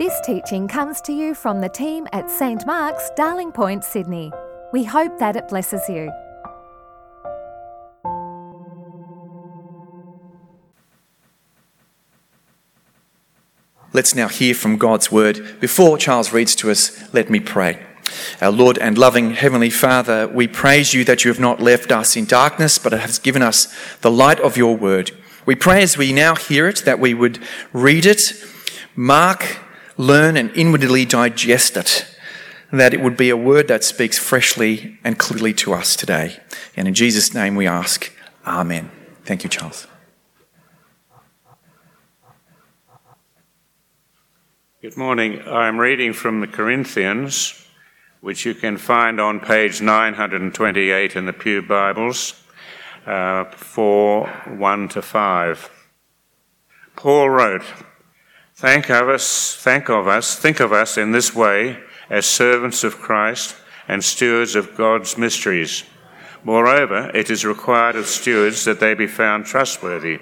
This teaching comes to you from the team at St Mark's, Darling Point, Sydney. We hope that it blesses you. Let's now hear from God's word. Before Charles reads to us, let me pray. Our Lord and loving Heavenly Father, we praise you that you have not left us in darkness, but have given us the light of your word. We pray as we now hear it that we would read it, mark, learn, and inwardly digest it, that it would be a word that speaks freshly and clearly to us today. And in Jesus' name we ask, Amen. Thank you, Charles. Good morning. I'm reading from the Corinthians, which you can find on page 928 in the Pew Bibles, uh, 4 1 to 5. Paul wrote, Thank of us, think of us, think of us in this way as servants of Christ and stewards of God's mysteries. Moreover, it is required of stewards that they be found trustworthy.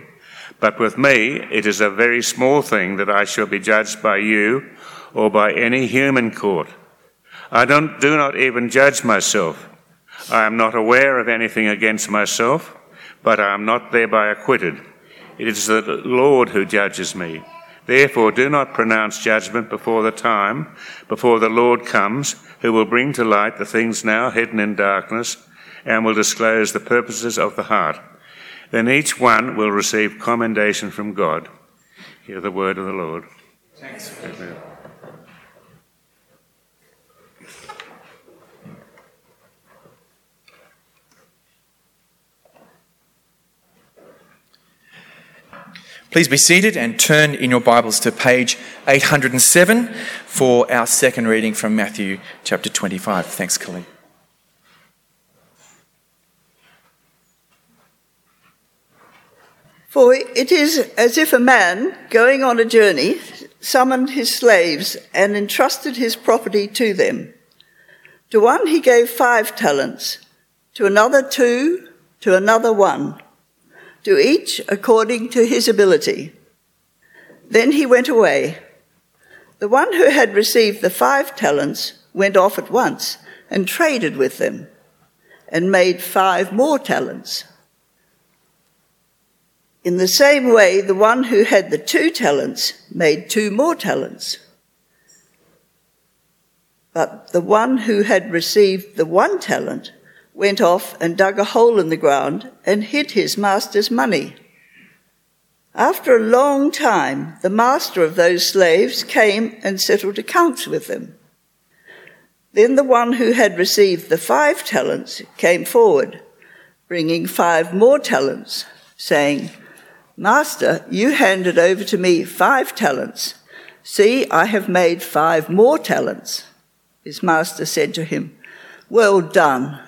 But with me, it is a very small thing that I shall be judged by you or by any human court. I don't, do not even judge myself. I am not aware of anything against myself, but I am not thereby acquitted. It is the Lord who judges me. Therefore, do not pronounce judgment before the time, before the Lord comes, who will bring to light the things now hidden in darkness and will disclose the purposes of the heart. Then each one will receive commendation from God. Hear the word of the Lord. Thanks. Amen. Please be seated and turn in your Bibles to page 807 for our second reading from Matthew chapter 25. Thanks, Colleen. For it is as if a man going on a journey summoned his slaves and entrusted his property to them. To one he gave five talents, to another two, to another one, to each according to his ability. Then he went away. The one who had received the five talents went off at once and traded with them and made five more talents. In the same way, the one who had the two talents made two more talents. But the one who had received the one talent went off and dug a hole in the ground and hid his master's money. After a long time, the master of those slaves came and settled accounts with them. Then the one who had received the five talents came forward, bringing five more talents, saying, Master, you handed over to me five talents. See, I have made five more talents. His master said to him, Well done,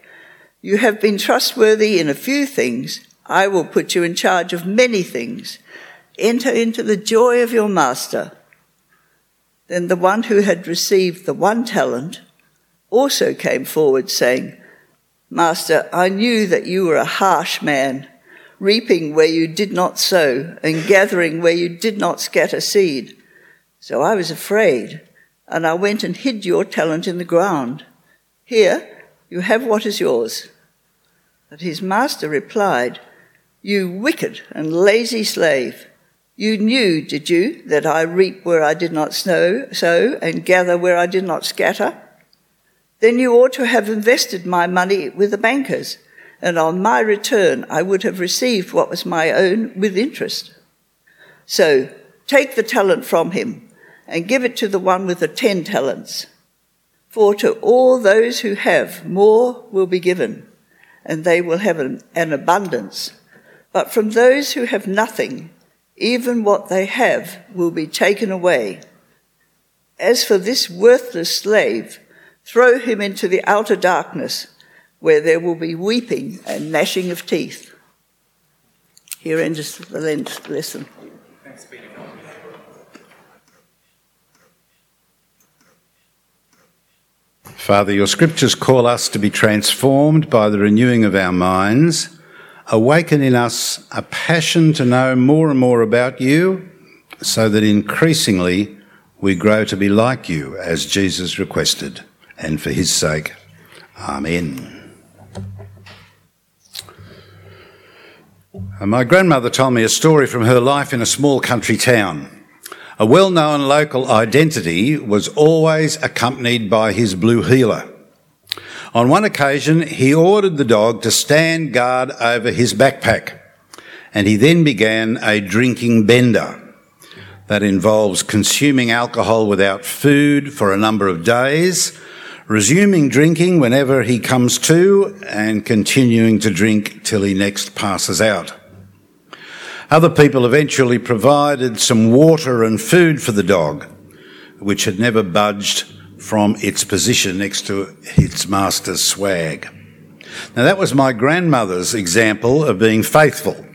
You have been trustworthy in a few things. I will put you in charge of many things. Enter into the joy of your master. Then the one who had received the one talent also came forward, saying, Master, I knew that you were a harsh man reaping where you did not sow, and gathering where you did not scatter seed. So I was afraid, and I went and hid your talent in the ground. Here, you have what is yours. But his master replied, You wicked and lazy slave. You knew, did you, that I reap where I did not sow, sow and gather where I did not scatter? Then you ought to have invested my money with the bankers and on my return I would have received what was my own with interest. So take the talent from him and give it to the one with the ten talents. For to all those who have, more will be given, and they will have an, an abundance. But from those who have nothing, even what they have will be taken away. As for this worthless slave, throw him into the outer darkness, where there will be weeping and gnashing of teeth. Here ends the lesson. Father, your scriptures call us to be transformed by the renewing of our minds. Awaken in us a passion to know more and more about you so that increasingly we grow to be like you as Jesus requested. And for his sake, Amen. Uh, my grandmother told me a story from her life in a small country town. A well known local identity was always accompanied by his blue heeler. On one occasion, he ordered the dog to stand guard over his backpack, and he then began a drinking bender. That involves consuming alcohol without food for a number of days, resuming drinking whenever he comes to, and continuing to drink till he next passes out. Other people eventually provided some water and food for the dog, which had never budged from its position next to its master's swag. Now, that was my grandmother's example of being faithful.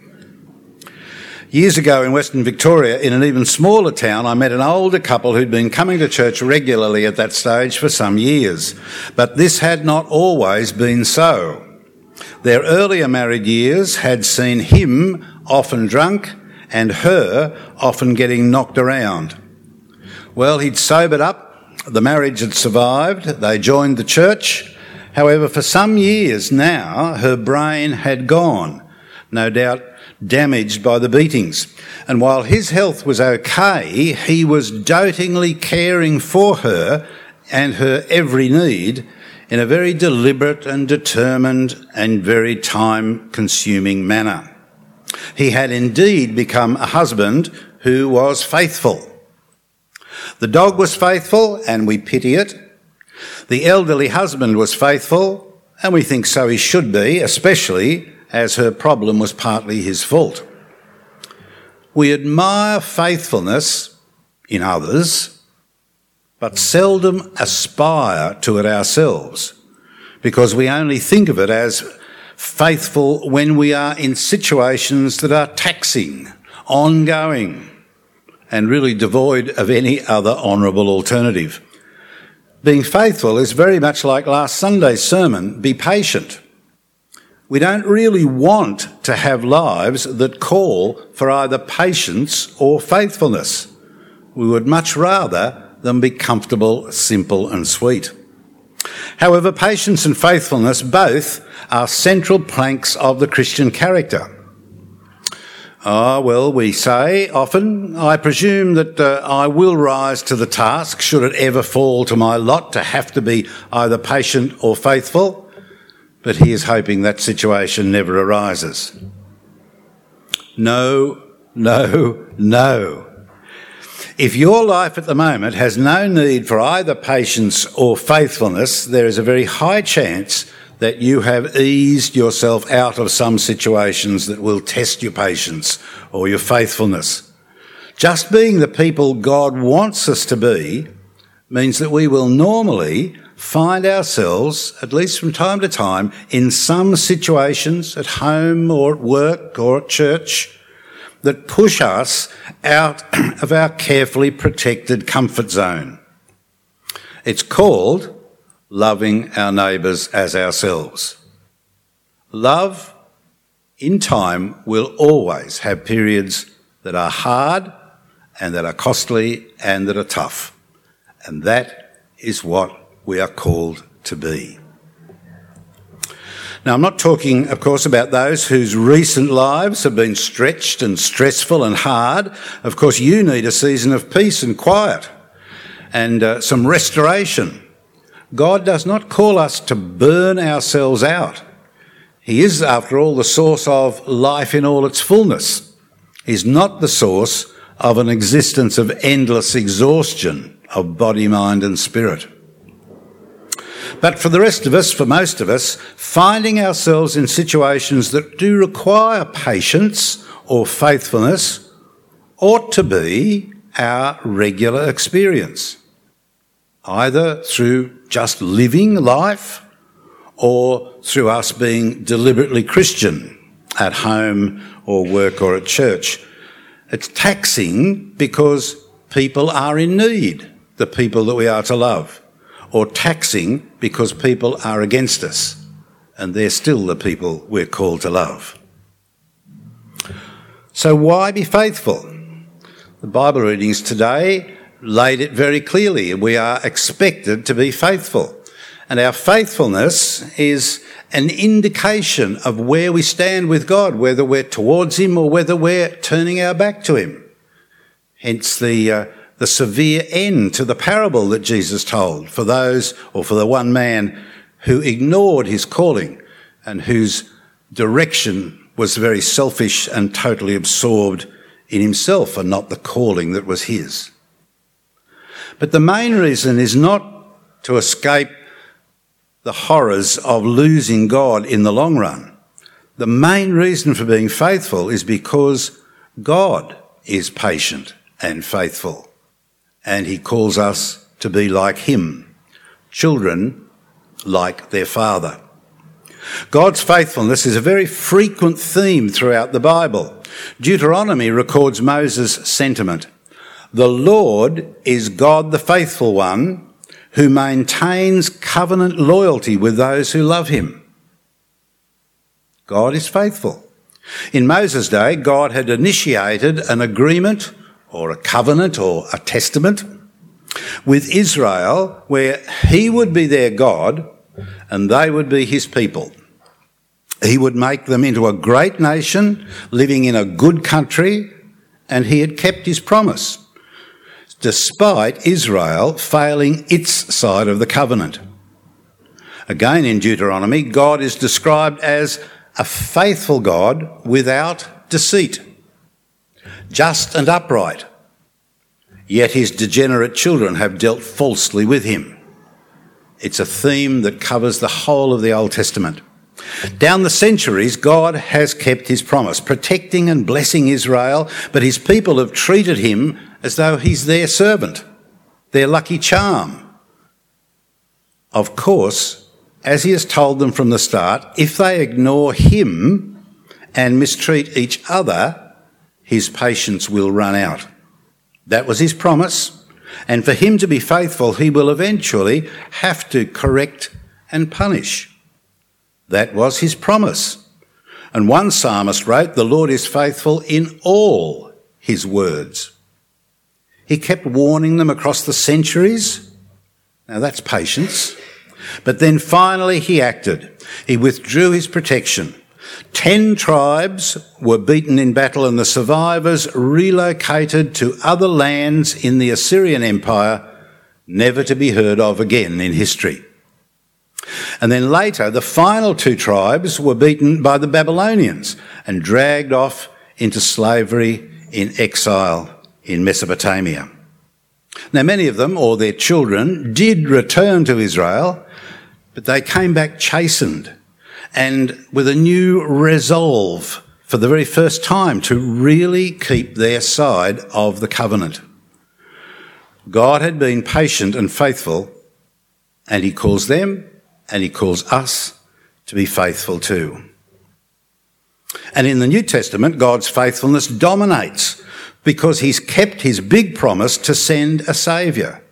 Years ago in Western Victoria, in an even smaller town, I met an older couple who'd been coming to church regularly at that stage for some years. But this had not always been so. Their earlier married years had seen him often drunk and her often getting knocked around. Well, he'd sobered up, the marriage had survived, they joined the church. However, for some years now, her brain had gone, no doubt damaged by the beatings. And while his health was okay, he was dotingly caring for her and her every need in a very deliberate and determined and very time consuming manner. He had indeed become a husband who was faithful. The dog was faithful, and we pity it. The elderly husband was faithful, and we think so he should be, especially as her problem was partly his fault. We admire faithfulness in others, but seldom aspire to it ourselves, because we only think of it as faithful when we are in situations that are taxing, ongoing, and really devoid of any other honourable alternative. Being faithful is very much like last Sunday's sermon be patient. We don't really want to have lives that call for either patience or faithfulness. We would much rather than be comfortable, simple, and sweet. However, patience and faithfulness both are central planks of the Christian character. Ah, well, we say often, I presume that uh, I will rise to the task should it ever fall to my lot to have to be either patient or faithful, but he is hoping that situation never arises. No, no, no. If your life at the moment has no need for either patience or faithfulness, there is a very high chance that you have eased yourself out of some situations that will test your patience or your faithfulness. Just being the people God wants us to be means that we will normally find ourselves, at least from time to time, in some situations at home or at work or at church that push us out of our carefully protected comfort zone. It's called loving our neighbours as ourselves. Love in time will always have periods that are hard and that are costly and that are tough. And that is what we are called to be. Now, I'm not talking, of course, about those whose recent lives have been stretched and stressful and hard. Of course, you need a season of peace and quiet and uh, some restoration. God does not call us to burn ourselves out. He is, after all, the source of life in all its fullness. He's not the source of an existence of endless exhaustion of body, mind, and spirit. But for the rest of us, for most of us, finding ourselves in situations that do require patience or faithfulness ought to be our regular experience. either through just living life or through us being deliberately Christian at home or work or at church. It's taxing because people are in need, the people that we are to love, or taxing because people are against us and they're still the people we're called to love. So, why be faithful? The Bible readings today laid it very clearly. We are expected to be faithful. And our faithfulness is an indication of where we stand with God, whether we're towards Him or whether we're turning our back to Him. Hence the, uh, the severe end to the parable that Jesus told for those, or for the one man who ignored his calling and whose direction was very selfish and totally absorbed in himself and not the calling that was his. But the main reason is not to escape the horrors of losing God in the long run. The main reason for being faithful is because God is patient and faithful, and He calls us to be like Him, children like their Father. God's faithfulness is a very frequent theme throughout the Bible. Deuteronomy records Moses' sentiment The Lord is God the faithful one who maintains covenant loyalty with those who love him. God is faithful. In Moses' day, God had initiated an agreement or a covenant or a testament with Israel where he would be their God and they would be his people. He would make them into a great nation living in a good country and he had kept his promise despite Israel failing its side of the covenant. Again in Deuteronomy, God is described as a faithful God without deceit, just and upright. Yet his degenerate children have dealt falsely with him. It's a theme that covers the whole of the Old Testament. Down the centuries, God has kept his promise, protecting and blessing Israel, but his people have treated him as though he's their servant, their lucky charm. Of course, as he has told them from the start, if they ignore him and mistreat each other, his patience will run out. That was his promise. And for him to be faithful, he will eventually have to correct and punish. That was his promise. And one psalmist wrote, The Lord is faithful in all his words. He kept warning them across the centuries. Now that's patience. But then finally he acted. He withdrew his protection. Ten tribes were beaten in battle and the survivors relocated to other lands in the Assyrian Empire, never to be heard of again in history. And then later, the final two tribes were beaten by the Babylonians and dragged off into slavery in exile in Mesopotamia. Now, many of them, or their children, did return to Israel, but they came back chastened and with a new resolve for the very first time to really keep their side of the covenant. God had been patient and faithful, and He calls them and He calls us to be faithful too. And in the New Testament, God's faithfulness dominates because he's kept his big promise to send a saviour.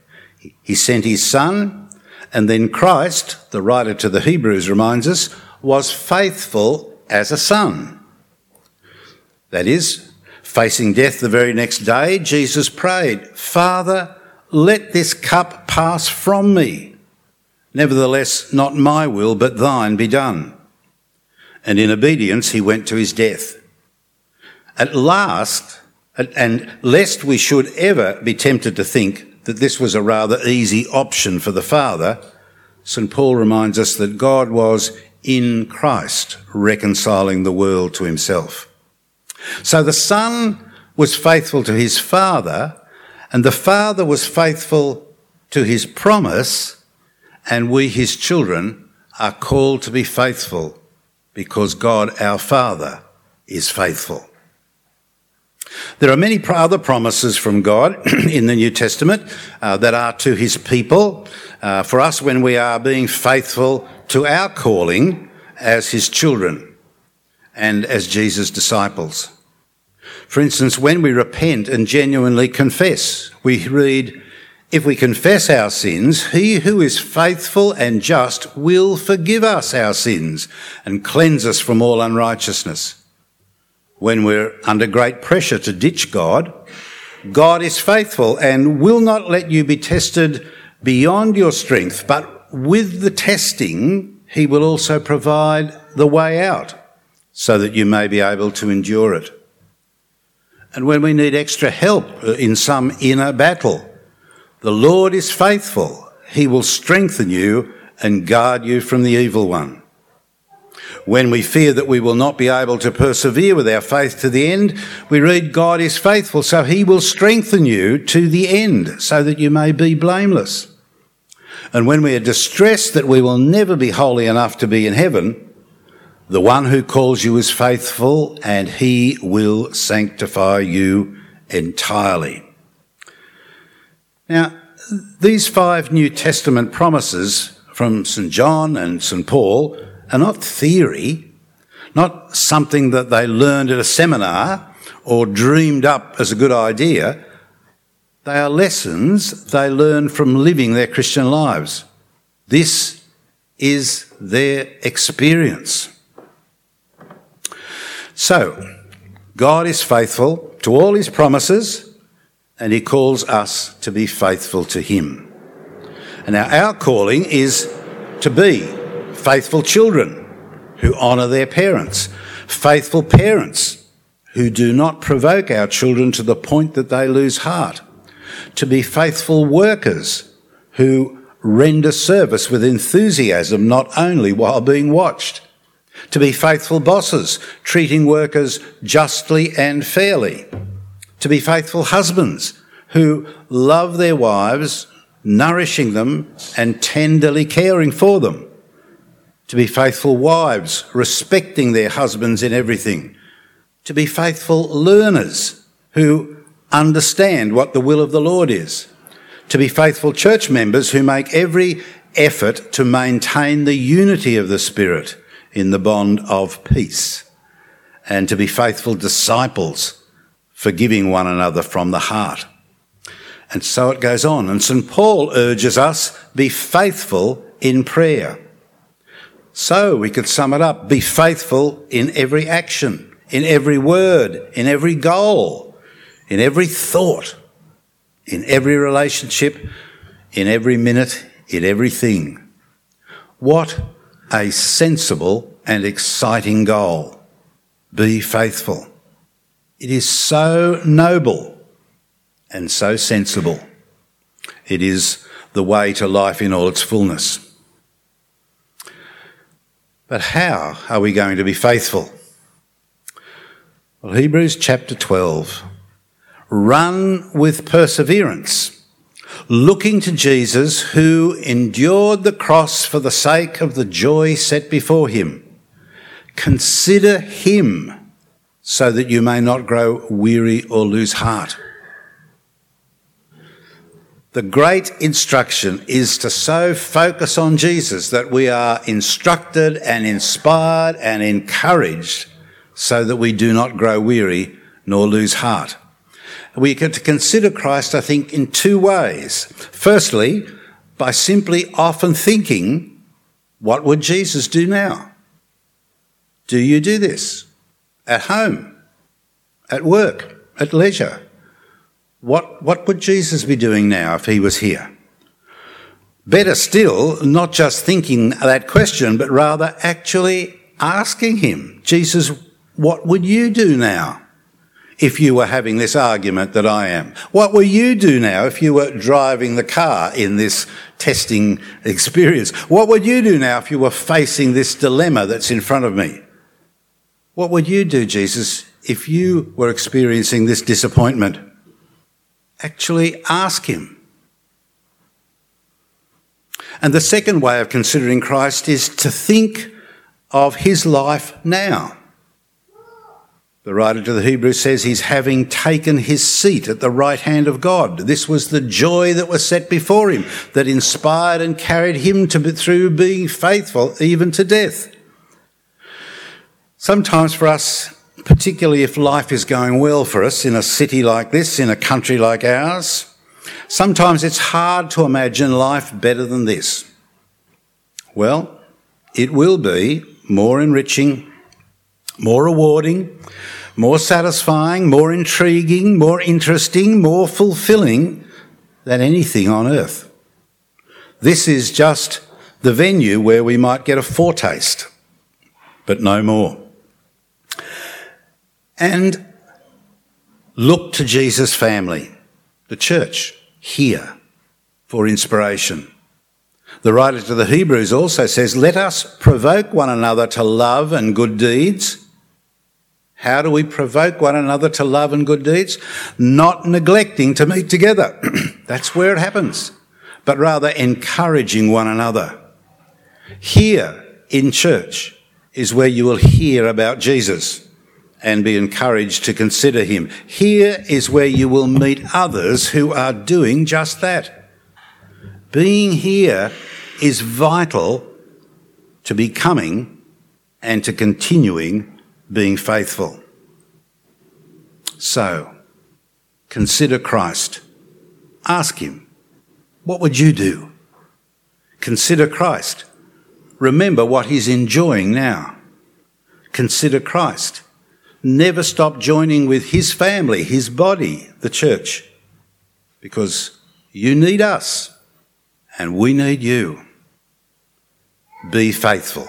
He sent his son, and then Christ, the writer to the Hebrews reminds us, was faithful as a son. That is, facing death the very next day, Jesus prayed, Father, let this cup pass from me. Nevertheless, not my will, but thine be done. And in obedience, he went to his death. At last, and lest we should ever be tempted to think that this was a rather easy option for the Father, St. Paul reminds us that God was in Christ reconciling the world to himself. So the Son was faithful to his Father, and the Father was faithful to his promise, and we, his children, are called to be faithful because God, our Father, is faithful. There are many other promises from God in the New Testament uh, that are to his people. Uh, for us, when we are being faithful to our calling as his children and as Jesus' disciples. For instance, when we repent and genuinely confess, we read, If we confess our sins, he who is faithful and just will forgive us our sins and cleanse us from all unrighteousness when we're under great pressure to ditch God, God is faithful and will not let you be tested beyond your strength, but with the testing, He will also provide the way out so that you may be able to endure it. And when we need extra help in some inner battle, the Lord is faithful. He will strengthen you and guard you from the evil one when we fear that we will not be able to persevere with our faith to the end, we read, God is faithful, so he will strengthen you to the end, so that you may be blameless. And when we are distressed that we will never be holy enough to be in heaven, the one who calls you is faithful, and he will sanctify you entirely. Now, these five New Testament promises from St. John and St. Paul are not theory, not something that they learned at a seminar or dreamed up as a good idea. They are lessons they learn from living their Christian lives. This is their experience. So, God is faithful to all his promises and he calls us to be faithful to him. And now our calling is to be faithful children who honour their parents, faithful parents who do not provoke our children to the point that they lose heart, to be faithful workers who render service with enthusiasm not only while being watched, to be faithful bosses, treating workers justly and fairly, to be faithful husbands who love their wives, nourishing them and tenderly caring for them to be faithful wives, respecting their husbands in everything, to be faithful learners who understand what the will of the Lord is, to be faithful church members who make every effort to maintain the unity of the Spirit in the bond of peace, and to be faithful disciples, forgiving one another from the heart. And so it goes on. And St. Paul urges us, be faithful in prayer. So we could sum it up be faithful in every action, in every word, in every goal, in every thought, in every relationship, in every minute, in everything. What a sensible and exciting goal. Be faithful. It is so noble and so sensible. It is the way to life in all its fullness. But how are we going to be faithful? Well, Hebrews chapter 12. Run with perseverance, looking to Jesus who endured the cross for the sake of the joy set before him. Consider him so that you may not grow weary or lose heart. The great instruction is to so focus on Jesus that we are instructed and inspired and encouraged so that we do not grow weary nor lose heart. We get to consider Christ, I think, in two ways. Firstly, by simply often thinking, what would Jesus do now? Do you do this? At home? At work? At leisure? What, what would Jesus be doing now if he was here? Better still, not just thinking that question, but rather actually asking him, Jesus, what would you do now if you were having this argument that I am? What will you do now if you were driving the car in this testing experience? What would you do now if you were facing this dilemma that's in front of me? What would you do, Jesus, if you were experiencing this disappointment? actually ask Him. And the second way of considering Christ is to think of His life now. The writer to the Hebrews says he's having taken his seat at the right hand of God. This was the joy that was set before him that inspired and carried him to through being faithful even to death. Sometimes for us, particularly if life is going well for us in a city like this, in a country like ours, sometimes it's hard to imagine life better than this. Well, it will be more enriching, more rewarding, more satisfying, more intriguing, more interesting, more fulfilling than anything on earth. This is just the venue where we might get a foretaste, but no more. And look to Jesus' family, the church, here for inspiration. The writer to the Hebrews also says, Let us provoke one another to love and good deeds. How do we provoke one another to love and good deeds? Not neglecting to meet together. That's where it happens. But rather encouraging one another. Here in church is where you will hear about Jesus and be encouraged to consider him. Here is where you will meet others who are doing just that. Being here is vital to becoming and to continuing being faithful. So, consider Christ. Ask him, what would you do? Consider Christ. Remember what he's enjoying now. Consider Christ never stop joining with his family, his body, the church, because you need us and we need you. Be faithful.